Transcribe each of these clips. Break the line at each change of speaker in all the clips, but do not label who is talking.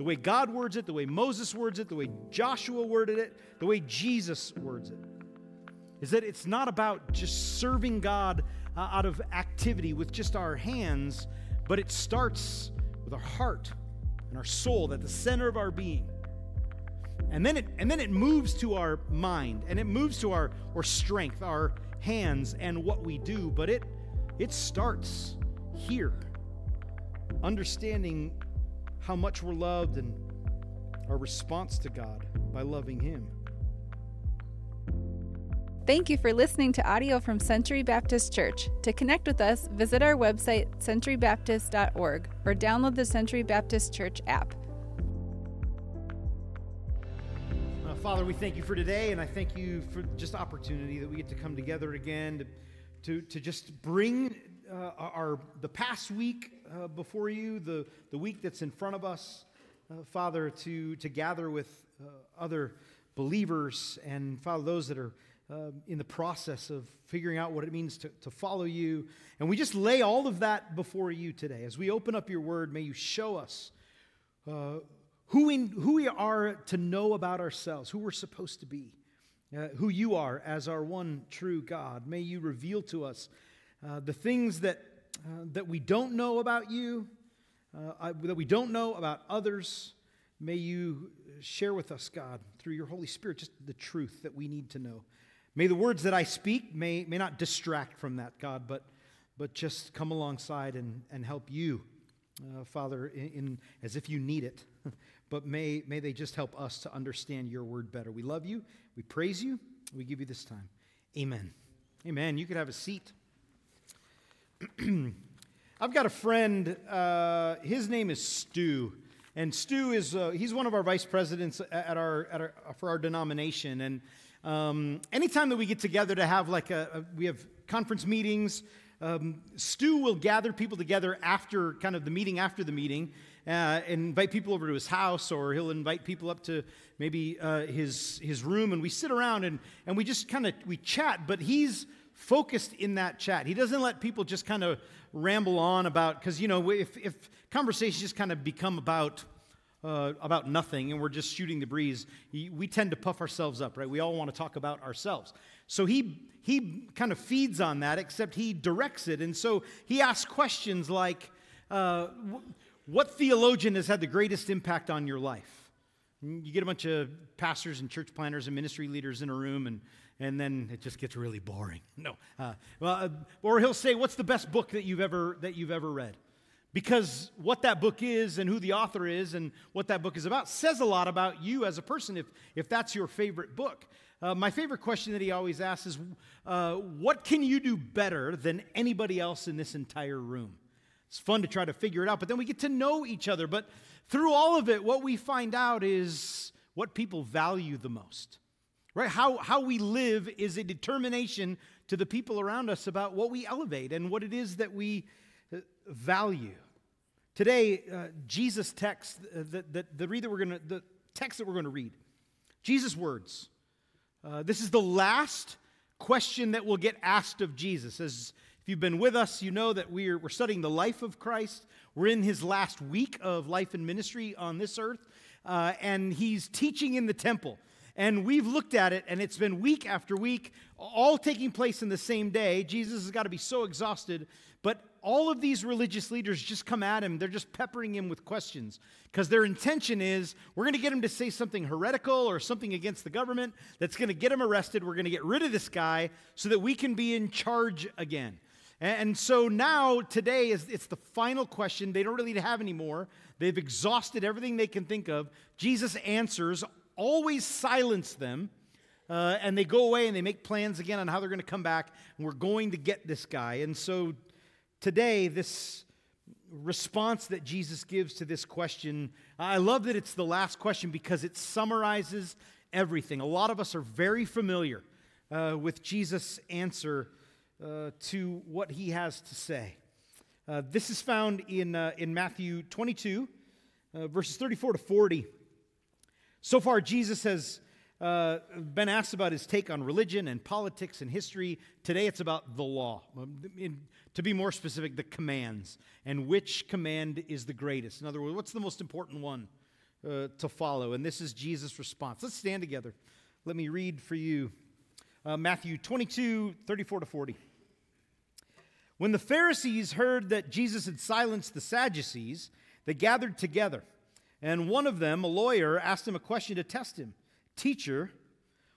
the way God words it, the way Moses words it, the way Joshua worded it, the way Jesus words it. Is that it's not about just serving God uh, out of activity with just our hands, but it starts with our heart and our soul at the center of our being. And then it and then it moves to our mind and it moves to our or strength, our hands and what we do, but it it starts here. Understanding how much we're loved and our response to God by loving him.
Thank you for listening to audio from Century Baptist Church. To connect with us, visit our website, centurybaptist.org, or download the Century Baptist Church app.
Uh, Father, we thank you for today, and I thank you for just opportunity that we get to come together again to, to, to just bring uh, our the past week uh, before you, the, the week that's in front of us, uh, Father, to, to gather with uh, other believers and, Father, those that are uh, in the process of figuring out what it means to, to follow you. And we just lay all of that before you today. As we open up your word, may you show us uh, who, we, who we are to know about ourselves, who we're supposed to be, uh, who you are as our one true God. May you reveal to us uh, the things that, uh, that we don't know about you, uh, that we don't know about others. May you share with us, God, through your Holy Spirit, just the truth that we need to know. May the words that I speak may, may not distract from that, God, but, but just come alongside and, and help you, uh, Father, in, in, as if you need it. but may, may they just help us to understand your word better. We love you. We praise you. We give you this time. Amen. Amen. You could have a seat. I've got a friend. Uh, his name is Stu. And Stu is, uh, he's one of our vice presidents at our, at our, for our denomination. And um, anytime that we get together to have like a, a we have conference meetings, um, Stu will gather people together after kind of the meeting after the meeting, uh, and invite people over to his house, or he'll invite people up to maybe uh, his his room, and we sit around and and we just kind of we chat. But he's focused in that chat. He doesn't let people just kind of ramble on about because you know if if conversations just kind of become about uh, about nothing and we're just shooting the breeze, we tend to puff ourselves up, right? We all want to talk about ourselves. So he, he kind of feeds on that, except he directs it. And so he asks questions like, uh, What theologian has had the greatest impact on your life? You get a bunch of pastors and church planners and ministry leaders in a room, and, and then it just gets really boring. No. Uh, well, uh, or he'll say, What's the best book that you've ever, that you've ever read? Because what that book is and who the author is and what that book is about says a lot about you as a person if, if that's your favorite book. Uh, my favorite question that he always asks is uh, What can you do better than anybody else in this entire room? It's fun to try to figure it out, but then we get to know each other. But through all of it, what we find out is what people value the most. Right? How, how we live is a determination to the people around us about what we elevate and what it is that we value. Today, uh, Jesus' text, uh, the, the, the, read that we're gonna, the text that we're going to read, Jesus' words. Uh, this is the last question that will get asked of Jesus. As if you've been with us, you know that we're, we're studying the life of Christ. We're in his last week of life and ministry on this earth, uh, and he's teaching in the temple. And we've looked at it, and it's been week after week, all taking place in the same day. Jesus has got to be so exhausted. But all of these religious leaders just come at him. They're just peppering him with questions because their intention is we're going to get him to say something heretical or something against the government that's going to get him arrested. We're going to get rid of this guy so that we can be in charge again. And so now, today, is it's the final question. They don't really have anymore. They've exhausted everything they can think of. Jesus answers, always silence them. Uh, and they go away and they make plans again on how they're going to come back. And we're going to get this guy. And so today, this response that Jesus gives to this question, I love that it's the last question because it summarizes everything. A lot of us are very familiar uh, with Jesus' answer uh, to what he has to say. Uh, this is found in, uh, in Matthew 22, uh, verses 34 to 40. So far, Jesus has uh, been asked about his take on religion and politics and history. Today it's about the law. Um, in, to be more specific, the commands and which command is the greatest. In other words, what's the most important one uh, to follow. And this is Jesus' response. Let's stand together. Let me read for you uh, Matthew 22, 34 to 40. When the Pharisees heard that Jesus had silenced the Sadducees, they gathered together. And one of them, a lawyer, asked him a question to test him Teacher,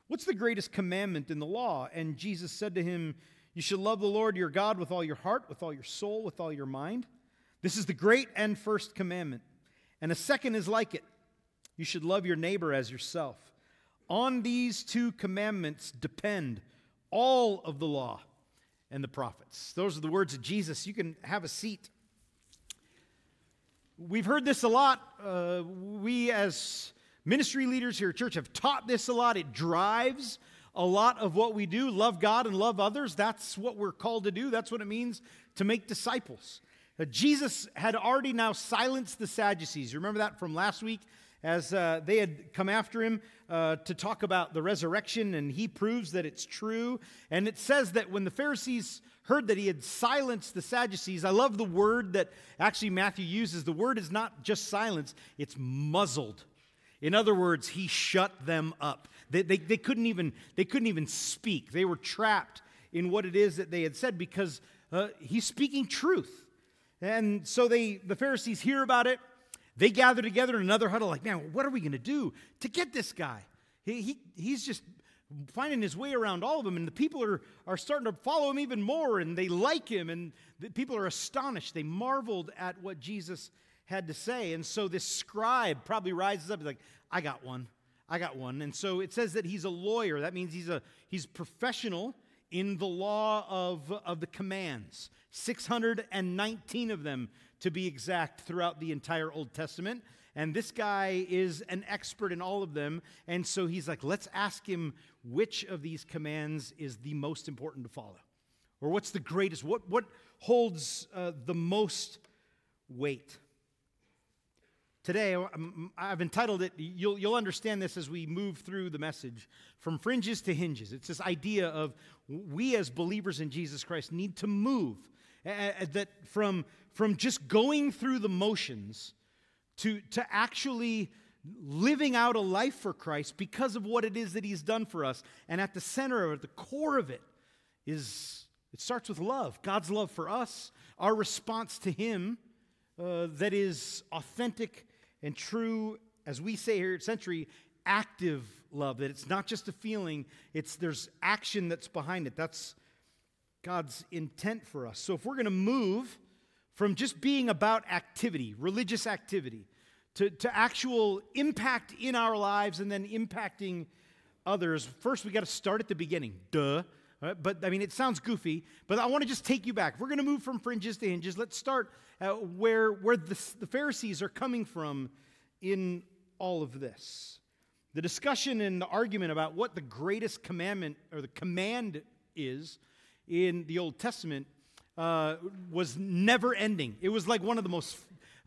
what's the greatest commandment in the law? And Jesus said to him, You should love the Lord your God with all your heart, with all your soul, with all your mind. This is the great and first commandment. And a second is like it you should love your neighbor as yourself. On these two commandments depend all of the law and the prophets. Those are the words of Jesus. You can have a seat. We've heard this a lot. Uh, we, as ministry leaders here at church, have taught this a lot. It drives a lot of what we do love God and love others. That's what we're called to do, that's what it means to make disciples. Uh, Jesus had already now silenced the Sadducees. Remember that from last week? As uh, they had come after him uh, to talk about the resurrection, and he proves that it's true. And it says that when the Pharisees heard that he had silenced the Sadducees, I love the word that actually Matthew uses. The word is not just silence, it's muzzled. In other words, he shut them up. They, they, they, couldn't even, they couldn't even speak. They were trapped in what it is that they had said because uh, he's speaking truth. And so they, the Pharisees hear about it. They gather together in another huddle, like, man, what are we going to do to get this guy? He, he, he's just finding his way around all of them, and the people are, are starting to follow him even more, and they like him, and the people are astonished. They marveled at what Jesus had to say. And so this scribe probably rises up, he's like, I got one. I got one. And so it says that he's a lawyer. That means he's a he's professional in the law of, of the commands. 619 of them, to be exact, throughout the entire Old Testament. And this guy is an expert in all of them. And so he's like, let's ask him which of these commands is the most important to follow. Or what's the greatest? What, what holds uh, the most weight? Today, I've entitled it, you'll, you'll understand this as we move through the message, From Fringes to Hinges. It's this idea of we as believers in Jesus Christ need to move that from, from just going through the motions to, to actually living out a life for Christ because of what it is that He's done for us. And at the center of it, the core of it, is it starts with love God's love for us, our response to Him uh, that is authentic and true, as we say here at Century, active love, that it's not just a feeling, it's there's action that's behind it. That's God's intent for us. So if we're going to move from just being about activity, religious activity, to, to actual impact in our lives and then impacting others, first we got to start at the beginning. Duh. Right? But I mean, it sounds goofy, but I want to just take you back. We're going to move from fringes to hinges, let's start uh, where, where the, the Pharisees are coming from in all of this. The discussion and the argument about what the greatest commandment or the command is in the Old Testament uh, was never ending. It was like one of the most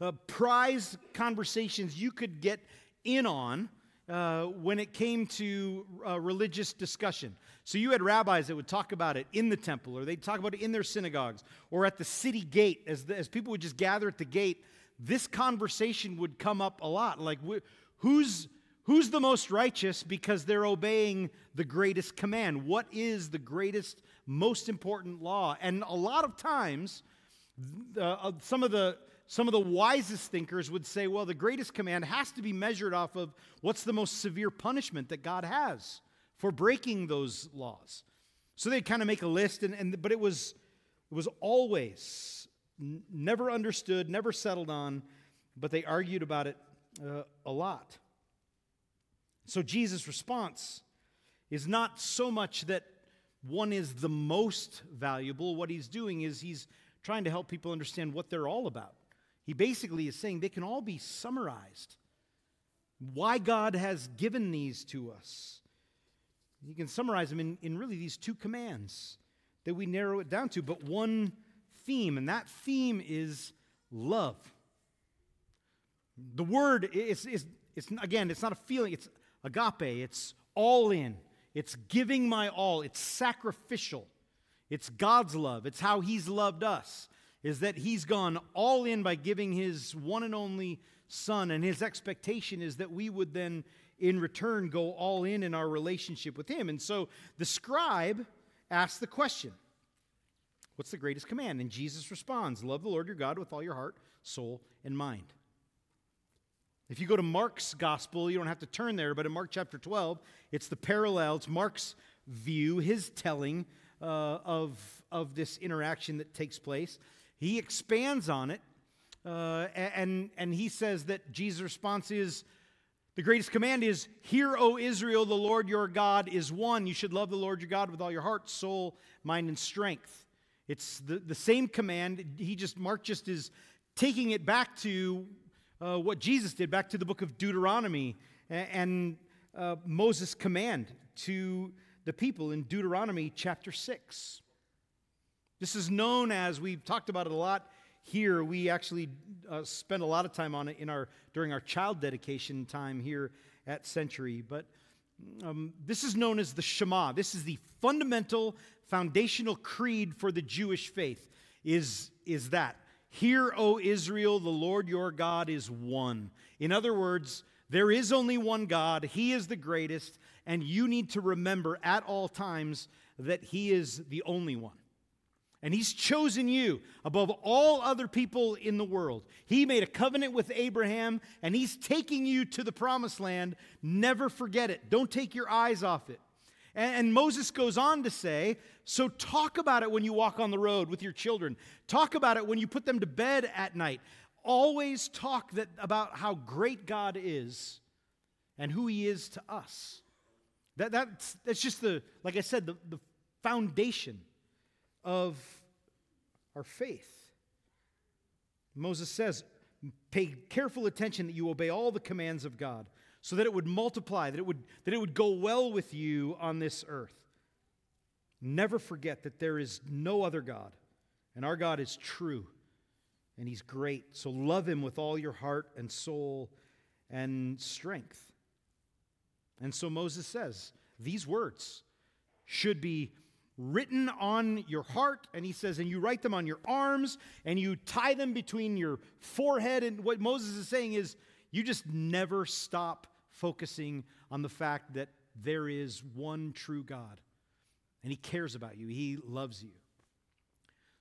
uh, prized conversations you could get in on uh, when it came to uh, religious discussion. So you had rabbis that would talk about it in the temple, or they'd talk about it in their synagogues, or at the city gate, as, the, as people would just gather at the gate. This conversation would come up a lot. Like, wh- who's, who's the most righteous because they're obeying the greatest command? What is the greatest most important law. And a lot of times, uh, some of the some of the wisest thinkers would say, well, the greatest command has to be measured off of what's the most severe punishment that God has for breaking those laws. So they kind of make a list, and, and but it was it was always n- never understood, never settled on, but they argued about it uh, a lot. So Jesus' response is not so much that one is the most valuable. What he's doing is he's trying to help people understand what they're all about. He basically is saying they can all be summarized. Why God has given these to us. You can summarize them in, in really these two commands that we narrow it down to, but one theme, and that theme is love. The word is, is, is again, it's not a feeling, it's agape, it's all in. It's giving my all, it's sacrificial. It's God's love, it's how He's loved us. is that he's gone all in by giving his one and only son, and his expectation is that we would then, in return, go all in in our relationship with him. And so the scribe asks the question What's the greatest command? And Jesus responds Love the Lord your God with all your heart, soul, and mind. If you go to Mark's gospel, you don't have to turn there, but in Mark chapter 12, it's the parallel, it's Mark's view, his telling uh, of, of this interaction that takes place. He expands on it, uh, and, and he says that Jesus' response is the greatest command is Hear, O Israel, the Lord your God is one. You should love the Lord your God with all your heart, soul, mind, and strength. It's the, the same command. He just, Mark just is taking it back to uh, what Jesus did, back to the book of Deuteronomy and, uh, Moses' command to the people in Deuteronomy chapter 6. This is known as, we've talked about it a lot here. We actually uh, a lot of time on it in our, during our child dedication time here at Century. But um, this is known as the Shema. This is the fundamental, foundational creed for the Jewish faith, is, is that. Hear, O Israel, the Lord your God is one. In other words, there is only one God, He is the greatest, and you need to remember at all times that He is the only one. And He's chosen you above all other people in the world. He made a covenant with Abraham, and He's taking you to the promised land. Never forget it. Don't take your eyes off it. And, Moses goes on to say, so talk about it when you walk on the road with your children. Talk about it when you put them to bed at night always talk that, about how great God is and who He is to us. That, that's, that's just the, like I said, the, the foundation of our faith. Moses says, Pay careful attention that you obey all the commands of God so that it would multiply, that it would, that it would go well with you on this earth. Never forget that there is no other God, and our God is true and he's great. So love him with all your heart and soul and strength. And so Moses says, these words should be written on your heart. And he says, and you write them on your arms and you tie them between your forehead. And what Moses is saying is, you just never stop focusing on the fact that there is one true God and he cares about you, he loves you.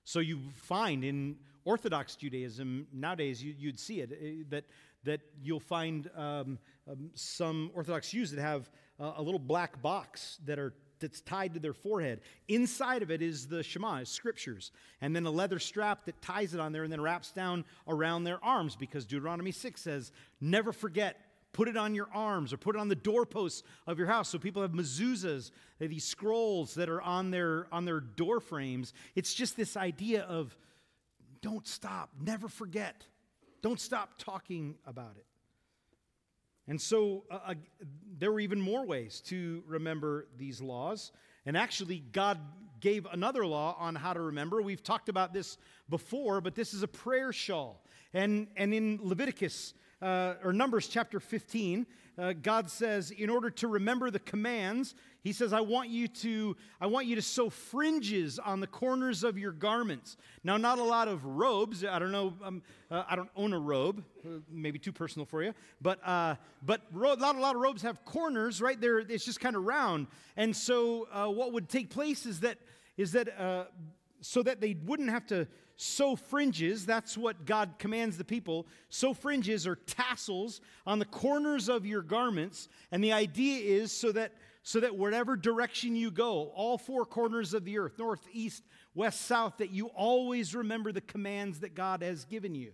So you find in Orthodox Judaism, nowadays you, would see it, eh, that, that you'll find um, um, some Orthodox Jews that have a little black box that are that's tied to their forehead. Inside of it is the Shema, is scriptures, and then a leather strap that ties it on there and then wraps down around their arms because Deuteronomy 6 says, Never forget put it on your arms or put it on the doorposts of your house. So people have mezuzahs, these scrolls that are on their on their door frames. It's just this idea of don't stop, never forget. Don't stop talking about it. And so uh, uh, there were even more ways to remember these laws. And actually, God gave another law on how to remember. We've talked about this before, but this is a prayer shawl. And, and in Leviticus uh, or Numbers chapter 15, uh, God says, in order to remember the commands, He says, I want you to, I want you to sew fringes on the corners of your garments. Now, not a lot of robes. I don't know. Um, uh, I don't own a robe. Uh, maybe too personal for you. But uh, but ro- not a lot of robes have corners, right? There, it's just kind of round. And so, uh, what would take place is that is that so that they wouldn't have to sew fringes. That's what God commands the people. Sew fringes or tassels on the corners of your garments. And the idea is so that so that whatever direction you go, all four corners of the earth, north, east, west, south, that you always remember the commands that God has given you.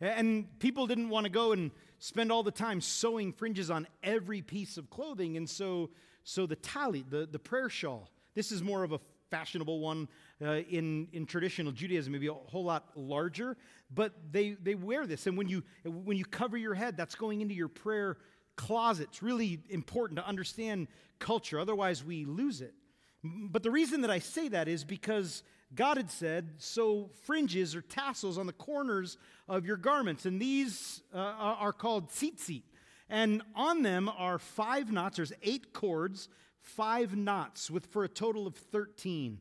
And people didn't want to go and spend all the time sewing fringes on every piece of clothing. And so, so the tali, the, the prayer shawl, this is more of a fashionable one uh, in, in traditional Judaism, maybe a whole lot larger, but they, they wear this. And when you, when you cover your head, that's going into your prayer closet. It's really important to understand culture, otherwise, we lose it. But the reason that I say that is because God had said, so fringes or tassels on the corners of your garments. And these uh, are called tzitzit. And on them are five knots, there's eight cords, five knots, with, for a total of 13.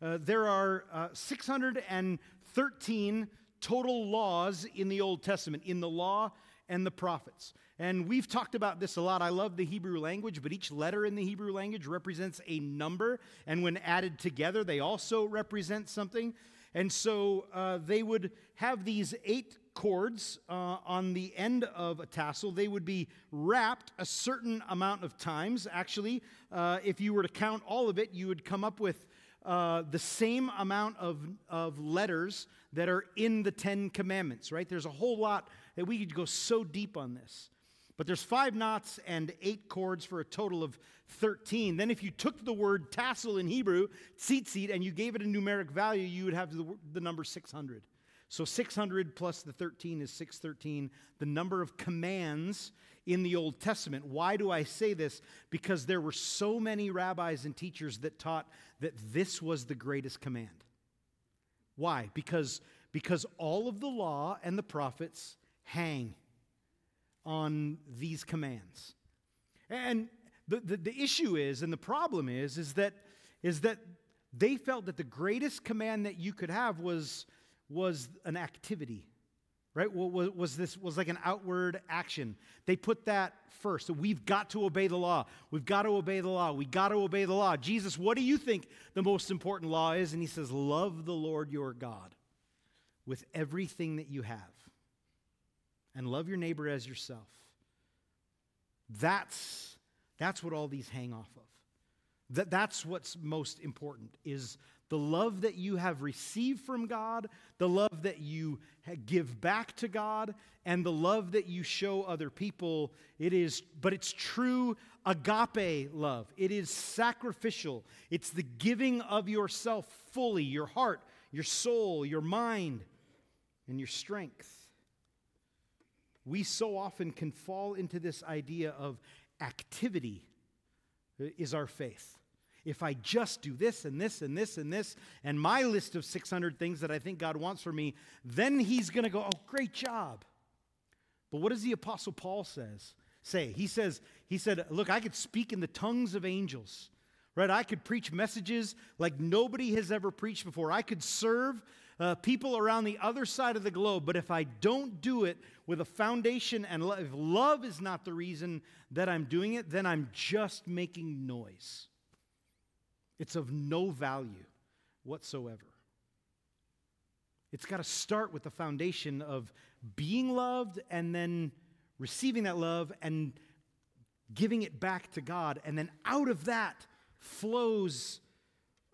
Uh, there are uh, 613 total laws in the Old Testament, in the law and the prophets. And we've talked about this a lot. I love the Hebrew language, but each letter in the Hebrew language represents a number. And when added together, they also represent something. And so uh, they would have these eight cords uh, on the end of a tassel. They would be wrapped a certain amount of times. Actually, uh, if you were to count all of it, you would come up with uh, the same amount of, of letters that are in the Ten Commandments, right? There's a whole lot that we could go so deep on this. But there's five knots and eight cords for a total of 13. Then, if you took the word tassel in Hebrew, tzitzit, and you gave it a numeric value, you would have the, the number 600. So 600 plus the 13 is 613, the number of commands in the Old Testament. Why do I say this? Because there were so many rabbis and teachers that taught that this was the greatest command. Why? Because, because all of the law and the prophets hang on these commands. And the, the, the, issue is, and the problem is, is that, is that they felt that the greatest command that you could have was, was an activity, right? Was, was this was like an outward action. They put that first. So we've got to obey the law. We've got to obey the law. We got to obey the law. Jesus, what do you think the most important law is? And he says, Love the Lord your God with everything that you have and love your neighbor as yourself. That's, that's what all these hang off of. That, that's what's most important is the love that you have received from God, the love that you give back to God, and the love that you show other people. It is, but it's true agape love. It is sacrificial. It's the giving of yourself fully, your heart, your soul, your mind, and your strength we so often can fall into this idea of activity is our faith. If I just do this and this and this and this, and my list of 600 things that I think God wants for me, then He's going to go, oh, great job. But what does the Apostle Paul says? Say, he says, he said, look, I could speak in the tongues of angels, right? I could preach messages like nobody has ever preached before. I could serve uh, people around the other side of the globe. But if I don't do it with a foundation and love, if love is not the reason that I'm doing it, then I'm just making noise. It's of no value whatsoever. It's got to start with the foundation of being loved and then receiving that love and giving it back to God. And then out of that flows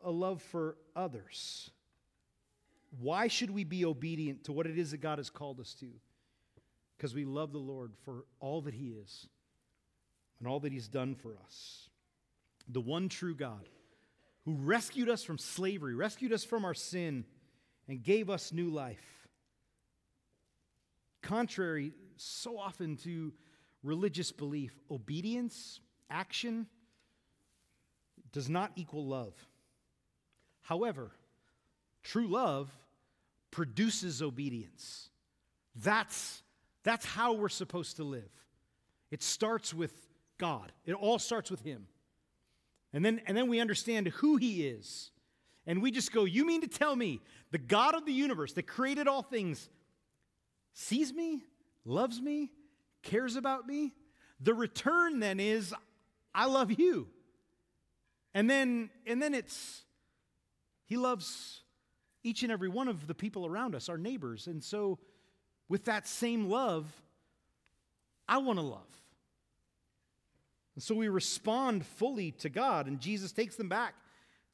a love for others. Why should we be obedient to what it is that God has called us to? Because we love the Lord for all that He is and all that He's done for us. The one true God who rescued us from slavery, rescued us from our sin, and gave us new life. Contrary so often to religious belief, obedience, action, does not equal love. However, True love produces obedience. That's, that's how we're supposed to live. It starts with God, it all starts with Him. And then, and then we understand who He is. And we just go, You mean to tell me the God of the universe that created all things sees me, loves me, cares about me? The return then is, I love you. And then, and then it's, He loves each and every one of the people around us, our neighbors. And so, with that same love, I want to love. And so we respond fully to God, and Jesus takes them back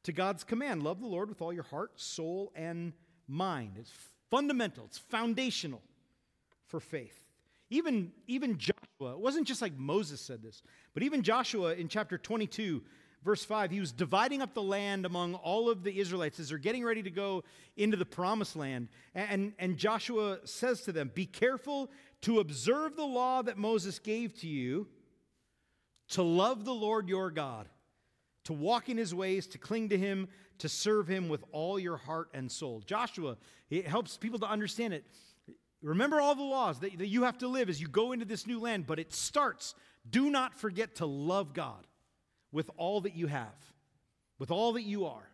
to God's command love the Lord with all your heart, soul, and mind. It's fundamental, it's foundational for faith. Even, even Joshua, it wasn't just like Moses said this, but even Joshua in chapter 22 verse 5, he was dividing up the land among all of the Israelites as they're getting ready to go into the promised land. And, and Joshua says to them, Be careful to observe the law that Moses gave to you, to love the Lord your God, to walk in his ways, to cling to him, to serve him with all your heart and soul. Joshua, it helps people to understand it. Remember all the laws that, that you have to live as you go into this new land, but it starts. Do not forget to love God with all that you have, with all that you are.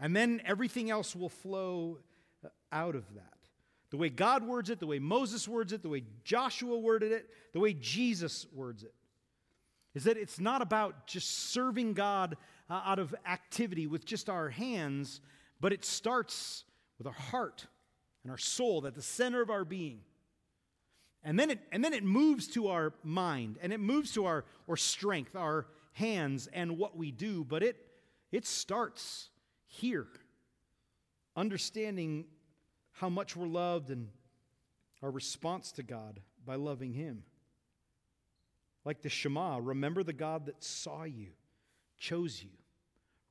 And then everything else will flow out of that. The way God words it, the way Moses words it, the way Joshua worded it, the way Jesus words it, is that it's not about just serving God uh, out of activity with just our hands, but it starts with our heart and our soul at the center of our being. And then it, and then it moves to our mind and it moves to our, our strength, our hands, and what we do. But it, it starts here, understanding how much we're loved and our response to God by loving Him. Like the Shema, remember the God that saw you, chose you,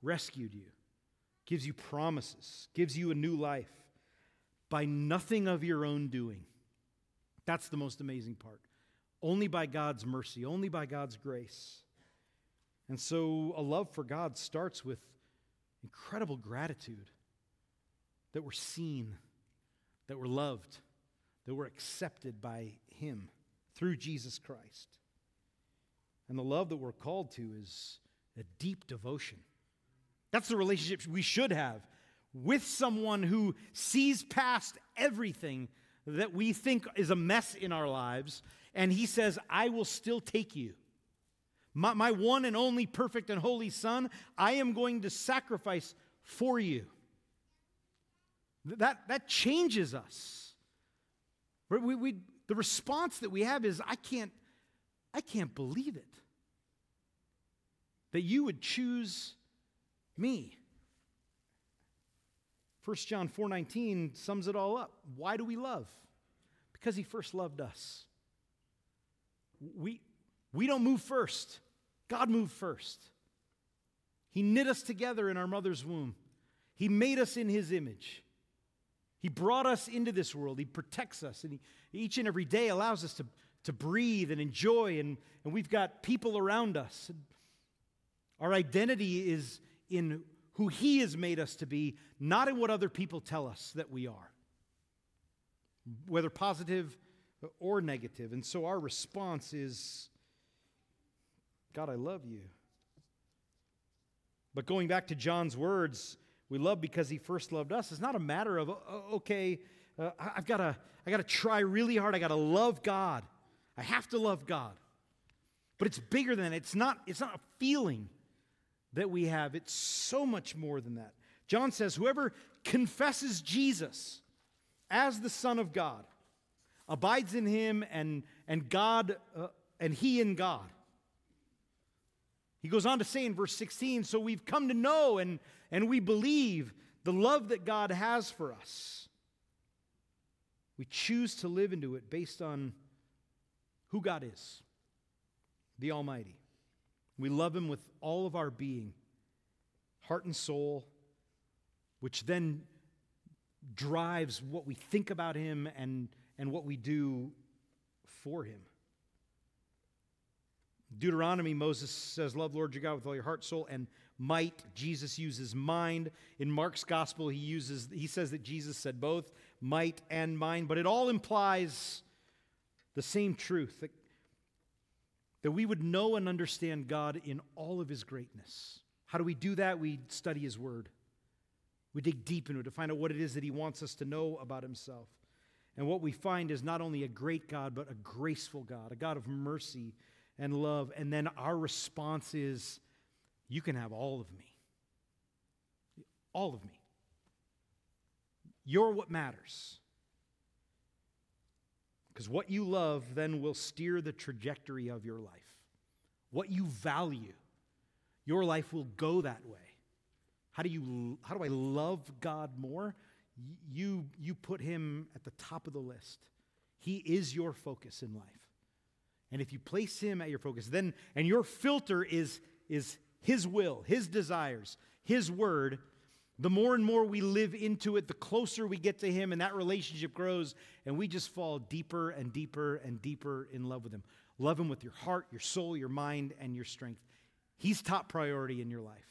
rescued you, gives you promises, gives you a new life by nothing of your own doing. That's the most amazing part. Only by God's mercy, only by God's grace. And so a love for God starts with incredible gratitude that we're seen, that we're loved, that we're accepted by Him through Jesus Christ. And the love that we're called to is a deep devotion. That's the relationship we should have with someone who sees past everything that we think is a mess in our lives, and he says, I will still take you. My, my one and only perfect and holy Son, I am going to sacrifice for you. That, that changes us. We, we, the response that we have is, I can't, I can't believe it. That you would choose me. 1 John 4:19 sums it all up. Why do we love? Because he first loved us. We, we don't move first. God moved first. He knit us together in our mother's womb. He made us in his image. He brought us into this world. He protects us. And he, each and every day allows us to, to breathe and enjoy. And, and we've got people around us. Our identity is in who He has made us to be, not in what other people tell us that we are, whether positive or negative. And so our response is God, I love you. But going back to John's words, we love because he first loved us. It's not a matter of, okay, uh, I've got to I got to try really hard. I got to love God. I have to love God. But it's bigger than that. It's not, it's not a feeling that we have. It's so much more than that. John says, Whoever confesses Jesus as the Son of God abides in him and, and God uh, and he in God. He goes on to say in verse 16, so we've come to know and, and we believe the love that God has for us. We choose to live into it based on who God is, the Almighty. We love Him with all of our being, heart and soul, which then drives what we think about Him and, and what we do for Him. Deuteronomy, Moses says, Love Lord your God with all your heart, soul, and might. Jesus uses mind. In Mark's gospel, he uses, he says that Jesus said both might and mind, but it all implies the same truth that that we would know and understand God in all of his greatness. How do we do that? We study his word. We dig deep into it to find out what it is that he wants us to know about himself. And what we find is not only a great God, but a graceful God, a God of mercy and love. And then our response is, You can have all of me. All of me. You're what matters. Because what you love then will steer the trajectory of your life. What you value, your life will go that way. How do, you, how do I love God more? You, you put him at the top of the list. He is your focus in life. And if you place him at your focus, then, and your filter is, is his will, his desires, his word, the more and more we live into it, the closer we get to Him, and that relationship grows, and we just fall deeper and deeper and deeper in love with Him. Love Him with your heart, your soul, your mind, and your strength. He's top priority in your life.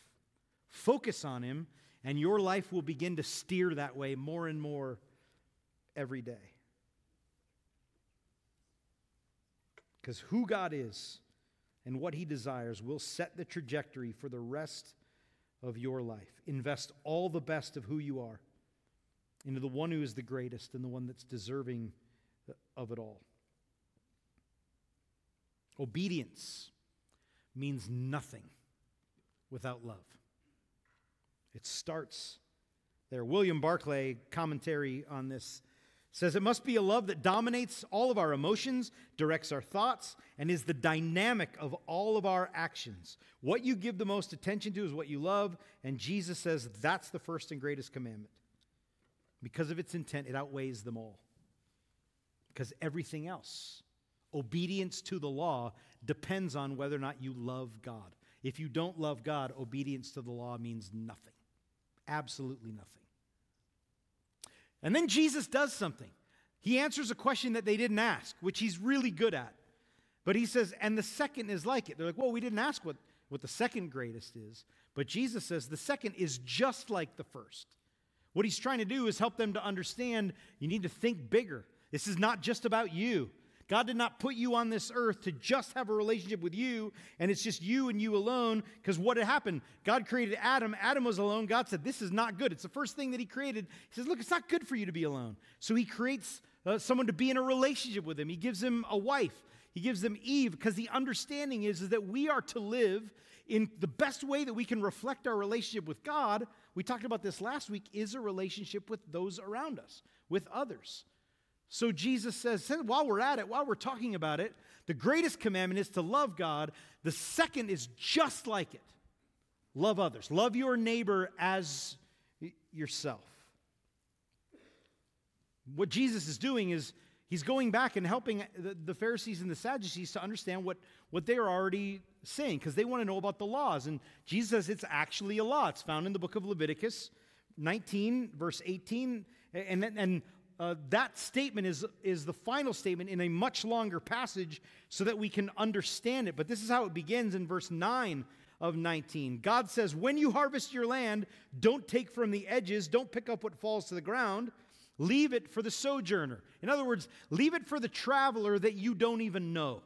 Focus on Him, and your life will begin to steer that way more and more every day. Because who God is and what He desires will set the trajectory for the rest of your life. Invest all the best of who you are into the one who is the greatest and the one that's deserving uh, of it all. Obedience means nothing without love. It starts there. William Barclay, commentary on this, says it must be a love that dominates all of our emotions, directs our thoughts, and is the dynamic of all of our actions. What you give the most attention to is what you love, and Jesus says that's the first and greatest commandment. Because of its intent, it outweighs them all. Because everything else, obedience to the law, depends on whether or not you love God. If you don't love God, obedience to the law means nothing. Absolutely nothing. And then Jesus does something. He answers a question that they didn't ask, which he's really good at. But he says, and the second is like it. They're like, well, we didn't ask what, what the second greatest is. But Jesus says the second is just like the first. What he's trying to do is help them to understand you need to think bigger. This is not just about you. God did not put you on this earth to just have a relationship with you and it's just you and you alone. Because what had happened? God created Adam. Adam was alone. God said, This is not good. It's the first thing that He created. He says, Look, it's not good for you to be alone. So He creates uh, someone to be in a relationship with Him. He gives him a wife. He gives them Eve because the understanding is, is that we are to live in the best way that we can reflect our relationship with God. We talked about this last week, is a relationship with those around us, with others. So Jesus says, while we're at it, while we're talking about it, the greatest commandment is to love God. The second is just like it love others, love your neighbor as yourself. What Jesus is doing is he's going back and helping the, Pharisees and the Sadducees to understand what, what they're already saying because they want to know about the laws. And Jesus says it's actually a law. It's found in the book of Leviticus 19, verse 18. And, and uh, that statement is, is the final statement in a much longer passage so that we can understand it. But this is how it begins in verse 9 of 19. God says, When you harvest your land, don't take from the edges, don't pick up what falls to the ground. Leave it for the sojourner. In other words, leave it for the traveler that you don't even know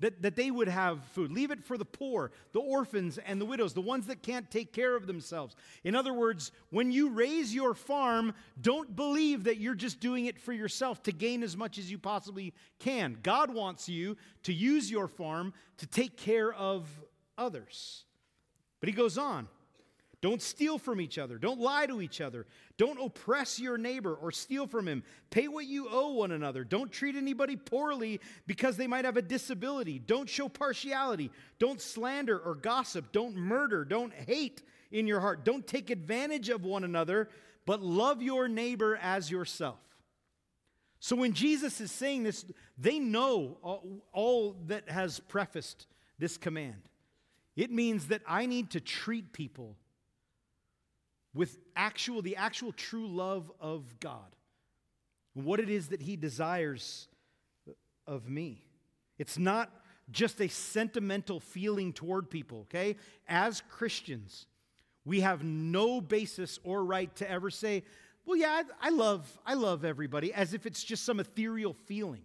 that, that they would have food. Leave it for the poor, the orphans, and the widows, the ones that can't take care of themselves. In other words, when you raise your farm, don't believe that you're just doing it for yourself to gain as much as you possibly can. God wants you to use your farm to take care of others. But he goes on. Don't steal from each other. Don't lie to each other. Don't oppress your neighbor or steal from him. Pay what you owe one another. Don't treat anybody poorly because they might have a disability. Don't show partiality. Don't slander or gossip. Don't murder. Don't hate in your heart. Don't take advantage of one another, but love your neighbor as yourself. So when Jesus is saying this, they know all, that has prefaced this command. It means that I need to treat people with actual the actual true love of God. What it is that he desires of me. It's not just a sentimental feeling toward people, okay? As Christians, we have no basis or right to ever say, well, yeah, I, love, I love everybody, as if it's just some ethereal feeling.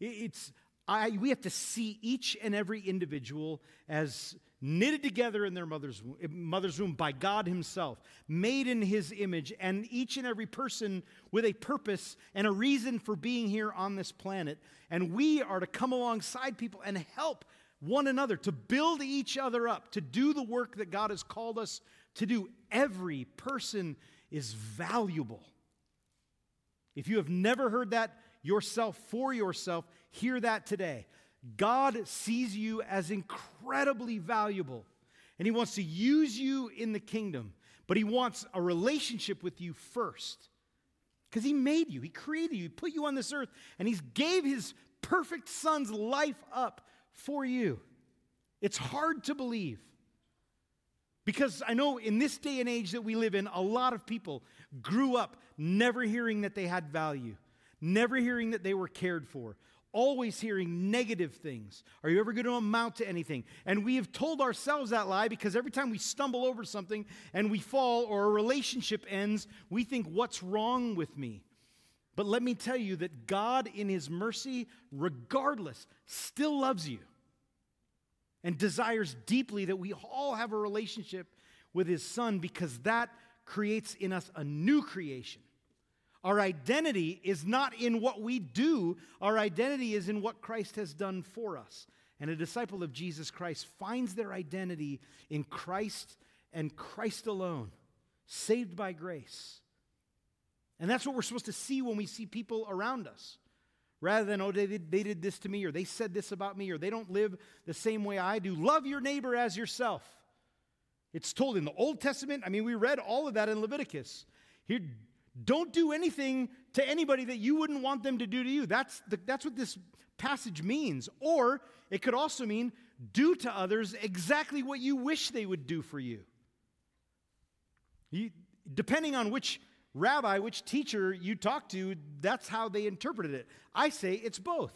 It's, I, we have to see each and every individual as knitted together in their mother's, mother's womb by God Himself, made in His image, and each and every person with a purpose and a reason for being here on this planet. And we are to come alongside people and help one another, to build each other up, to do the work that God has called us to do. Every person is valuable. If you have never heard that yourself for yourself, hear that today. God sees you as incredibly valuable, and He wants to use you in the kingdom, but He wants a relationship with you first. Because He made you, He created you, He put you on this earth, and He's gave His perfect Son's life up for you. It's hard to believe. Because I know in this day and age that we live in, a lot of people grew up never hearing that they had value, never hearing that they were cared for, always hearing negative things. Are you ever going to amount to anything? And we have told ourselves that lie because every time we stumble over something and we fall or a relationship ends, we think, What's wrong with me? But let me tell you that God, in His mercy, regardless, still loves you and desires deeply that we all have a relationship with His Son because that creates in us a new creation Our identity is not in what we do, our identity is in what Christ has done for us. And a disciple of Jesus Christ finds their identity in Christ and Christ alone, saved by grace. And that's what we're supposed to see when we see people around us. Rather than, oh, they did, they did this to me, or they said this about me, or they don't live the same way I do. Love your neighbor as yourself. It's told in the Old Testament. I mean, we read all of that in Leviticus. Here, don't do anything to anybody that you wouldn't want them to do to you. That's, the, that's what this passage means. Or it could also mean do to others exactly what you wish they would do for you. you depending on which rabbi, which teacher you talk to, that's how they interpreted it. I say it's both.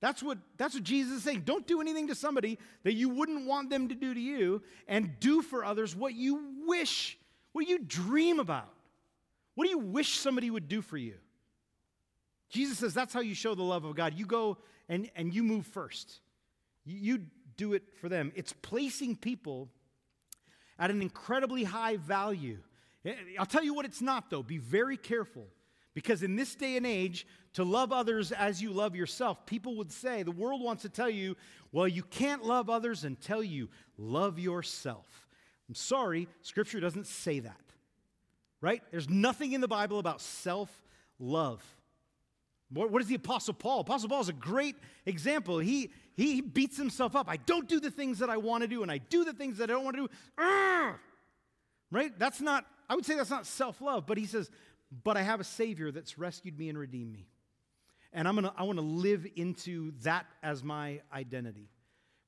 That's what, that's what Jesus is saying. Don't do anything to somebody that you wouldn't want them to do to you, and do for others what you wish, what you dream about. What do you wish somebody would do for you? Jesus says that's how you show the love of God. You go and, and you move first. You, you do it for them. It's placing people at an incredibly high value. Eh, I'll tell you what it's not, though. Be very careful. Because in this day and age, to love others as you love yourself, people would say, the world wants to tell you, well, you can't love others until you love yourself. I'm sorry, Scripture doesn't say that right? There's nothing in the Bible about self love. What is the Apostle Paul? Apostle Paul is a great example. He, he beats himself up. I don't do the things that I want to do, and I do the things that I don't want to do. Arrgh! Right? That's not, I would say that's not self love, but he says, but I have a Savior that's rescued me and redeemed me. And I'm gonna, I want to live into that as my identity.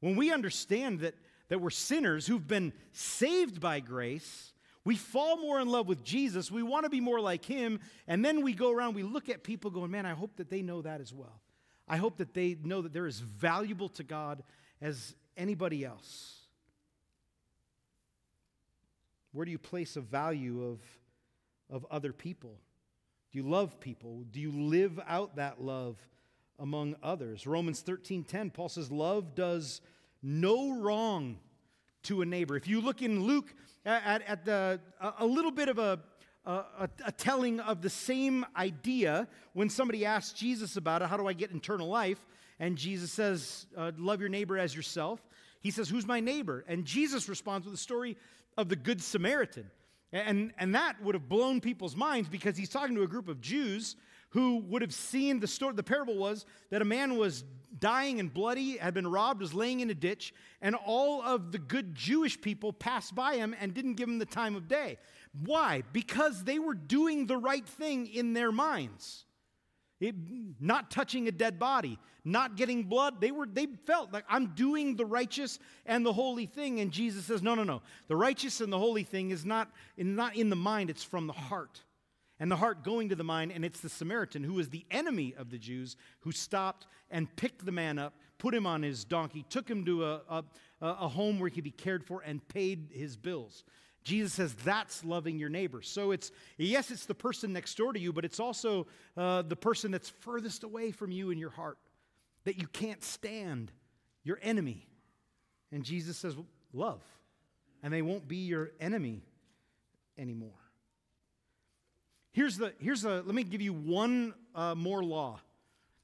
When we understand that, that we're sinners who've been saved by grace, we fall more in love with Jesus. We want to be more like him. And then we go around, we look at people going, man, I hope that they know that as well. I hope that they know that they're as valuable to God as anybody else. Where do you place a value of, of other people? Do you love people? Do you live out that love among others? Romans 13:10, Paul says, Love does no wrong to a neighbor. If you look in Luke at, at the, a, little bit of a, a, a, telling of the same idea when somebody asks Jesus about it how do I get eternal life? And Jesus says, uh, Love your neighbor as yourself. He says, Who's my neighbor? And Jesus responds with the story of the Good Samaritan. And, and that would have blown people's minds because he's talking to a group of Jews who would have seen the story. The parable was that a man was dying and bloody, had been robbed, was laying in a ditch, and all of the good Jewish people passed by him and didn't give him the time of day. Why? Because they were doing the right thing in their minds. It, not touching a dead body, not getting blood. They were they felt like I'm doing the righteous and the holy thing. And Jesus says, no, no, no. The righteous and the holy thing is not, in not in the mind, it's from the heart and the heart going to the mind, and it's the Samaritan who was the enemy of the Jews who stopped and picked the man up, put him on his donkey, took him to a, a, a home where he could be cared for, and paid his bills. Jesus says that's loving your neighbor. So it's, yes, it's the person next door to you, but it's also uh, the person that's furthest away from you in your heart that you can't stand, your enemy. And Jesus says, love, and they won't be your enemy anymore. Here's the, here's the let me give you one uh, more law.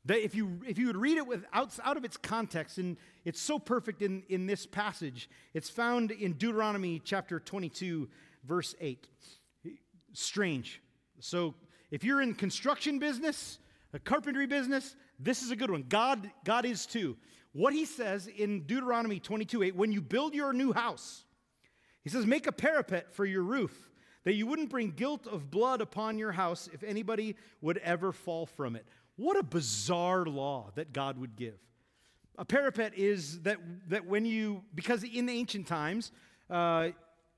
That if you, if you would read it with, out, out of its context, and it's so perfect in, in this passage, it's found in Deuteronomy chapter 22, verse 8. Strange. So if you're in construction business, a carpentry business, this is a good one. God, God is too. What he says in Deuteronomy 22, 8, when you build your new house, he says, make a parapet for your roof that you wouldn't bring guilt of blood upon your house if anybody would ever fall from it. What a bizarre law that God would give. A parapet is that, that when you, because in the ancient times, uh,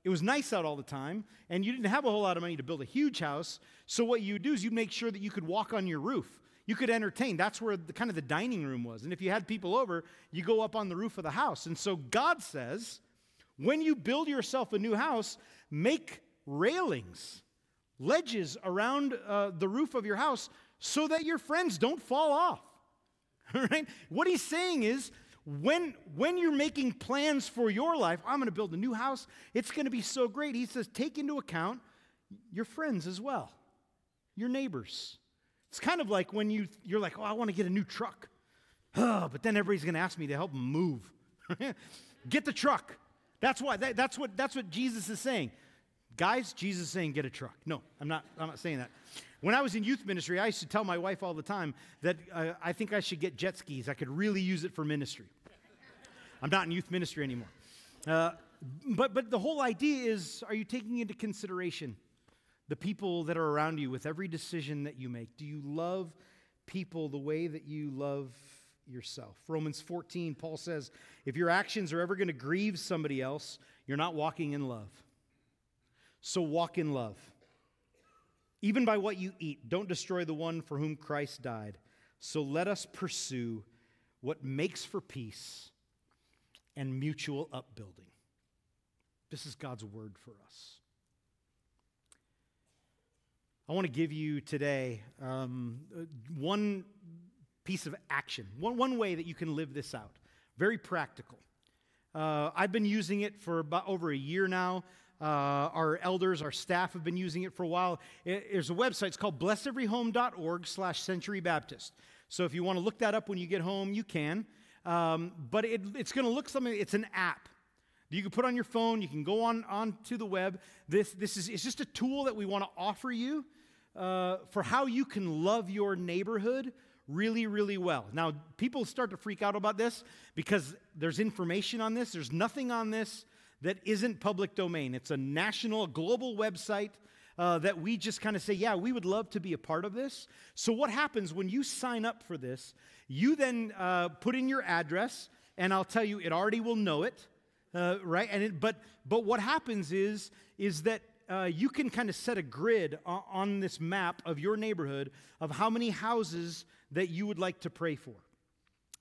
it was nice out all the time, and you didn't have a whole lot of money to build a huge house. So what you do is you make sure that you could walk on your roof. You could entertain. That's where the, kind of the dining room was. And if you had people over, you go up on the roof of the house. And so God says, when you build yourself a new house, make railings, ledges around uh, the roof of your house so that your friends don't fall off. right? What he's saying is, when, when you're making plans for your life, I'm going to build a new house, it's going to be so great. He says, take into account your friends as well. your neighbors. It's kind of like when you, you're like, oh, I want to get a new truck. Oh, but then everybody's going to ask me to help them move. get the truck. That's why. That, that's, what, that's what Jesus is saying. Guys, Jesus is saying, get a truck. No, I'm not, I'm not saying that. When I was in youth ministry, I used to tell my wife all the time that uh, I think I should get jet skis. I could really use it for ministry. I'm not in youth ministry anymore. Uh, but, but the whole idea is are you taking into consideration the people that are around you with every decision that you make? Do you love people the way that you love yourself? Romans 14, Paul says, if your actions are ever going to grieve somebody else, you're not walking in love. So walk in love. Even by what you eat, don't destroy the one for whom Christ died. So let us pursue what makes for peace and mutual upbuilding. This is God's word for us. I want to give you today um, one piece of action, one, one way that you can live this out. Very practical. Uh, I've been using it for about over a year now. Uh, our elders, our staff have been using it for a while. It, there's a website. It's called blesseveryhome.org slash Century Baptist. So if you want to look that up when you get home, you can. Um, but it, it's going to look something, it's an app. You can put on your phone, you can go on, on to the web. This, this is it's just a tool that we want to offer you uh, for how you can love your neighborhood really, really well. Now, people start to freak out about this because there's information on this. There's nothing on this that isn't public domain. It's a national, global website uh, that we just kind of say, yeah, we would love to be a part of this. So, what happens when you sign up for this? You then uh, put in your address, and I'll tell you, it already will know it uh, right? And it, but but what happens is is that uh, you can kind of set a grid on, on this map of your neighborhood of how many houses that you would like to pray for.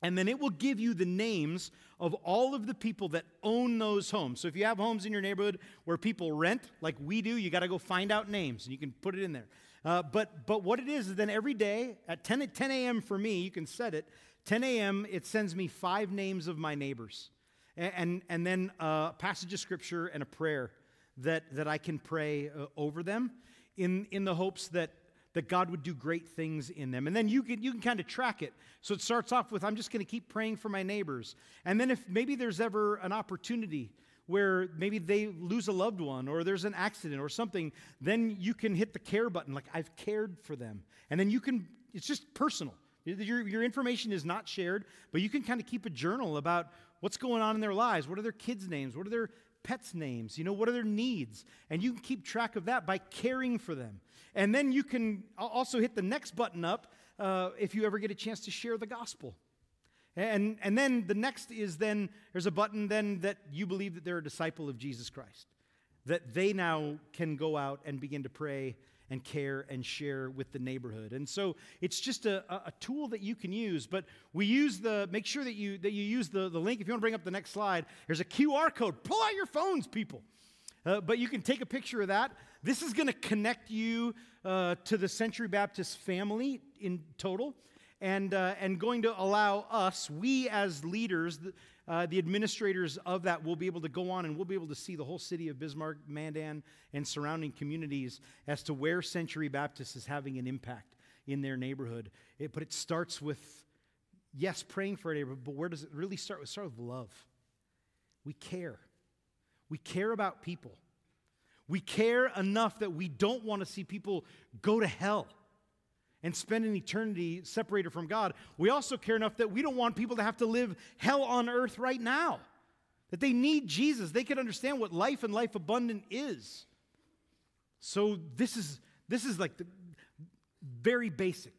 And then it will give you the names of all of the people that own those homes. So if you have homes in your neighborhood where people rent, like we do, you got to go find out names and you can put it in there. Uh, but, but what it is is then every day at 10, 10 a.m. for me, you can set it, 10 a.m., it sends me five names of my neighbors and, and then a passage of scripture and a prayer that, that I can pray uh, over them in, in the hopes that, that God would do great things in them. And then you can, you can kind of track it. So it starts off with, I'm just going to keep praying for my neighbors. And then if maybe there's ever an opportunity where maybe they lose a loved one or there's an accident or something, then you can hit the care button, like I've cared for them. And then you can, it's just personal. Your, your information is not shared, but you can kind of keep a journal about what's going on in their lives. What are their kids' names? What are their pets' names? You know, what are their needs? And you can keep track of that by caring for them. And then you can also hit the next button up uh, if you ever get a chance to share the gospel. And, and then the next is then there's a button then that you believe that they're a disciple of Jesus Christ, that they now can go out and begin to pray and care and share with the neighborhood. And so it's just a, a tool that you can use. But we use the, make sure that you, that you use the, the link. If you want to bring up the next slide, there's a QR code. Pull out your phones, people. Uh, but you can take a picture of that. This is going to connect you uh, to the Century Baptist family in total and, uh, and going to allow us, we as leaders, uh, the administrators of that will be able to go on and we'll be able to see the whole city of Bismarck, Mandan, and surrounding communities as to where Century Baptist is having an impact in their neighborhood. It, but it starts with, yes, praying for a neighborhood, but where does it really start? It starts with love. We care. We care about people. We care enough that we don't want to see people go to hell and spend an eternity separated from God. We also care enough that we don't want people to have to live hell on earth right now. That they need Jesus. They can understand what life and life abundant is. So this is this is like the very basic,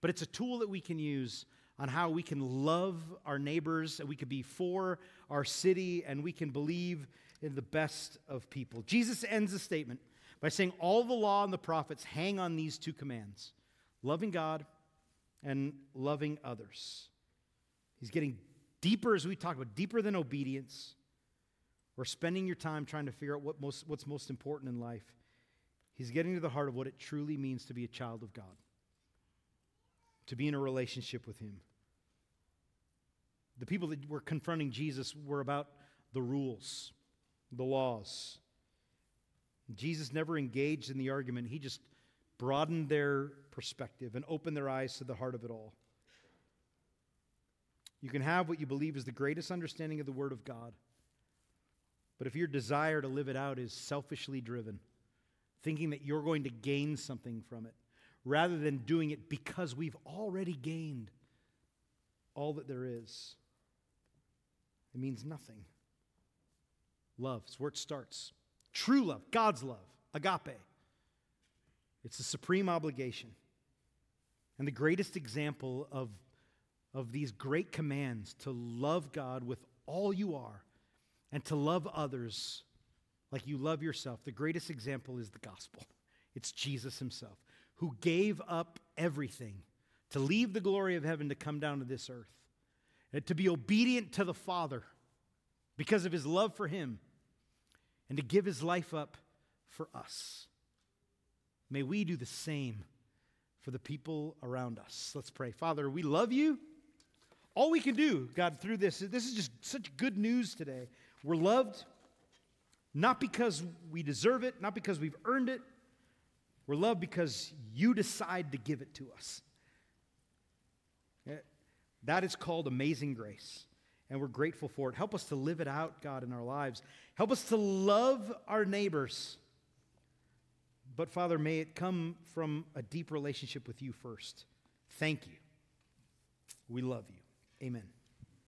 but it's a tool that we can use on how we can love our neighbors and we can be for our city and we can believe in the best of people. Jesus ends the statement by saying all the law and the prophets hang on these two commands loving God and loving others. He's getting deeper as we talk about, deeper than obedience or spending your time trying to figure out what most, what's most important in life. He's getting to the heart of what it truly means to be a child of God, to be in a relationship with Him. The people that were confronting Jesus were about the rules, the laws. Jesus never engaged in the argument, he just broadened their perspective and open their eyes to the heart of it all. You can have what you believe is the greatest understanding of the Word of God. But if your desire to live it out is selfishly driven, thinking that you're going to gain something from it, rather than doing it because we've already gained all that there is, it means nothing. Love is where it starts. True love, God's love, agape. It's a supreme obligation. And the greatest example of, of these great commands to love God with all you are and to love others like you love yourself, the greatest example is the gospel. It's Jesus himself who gave up everything to leave the glory of heaven to come down to this earth, and to be obedient to the Father because of his love for him, and to give his life up for us. May we do the same for the people around us. Let's pray. Father, we love you. All we can do, God, through this, this is just such good news today. We're loved not because we deserve it, not because we've earned it. We're loved because you decide to give it to us. That is called amazing grace, and we're grateful for it. Help us to live it out, God, in our lives. Help us to love our neighbors but Father, may it come from a deep relationship with you first. Thank you. We love you. Amen.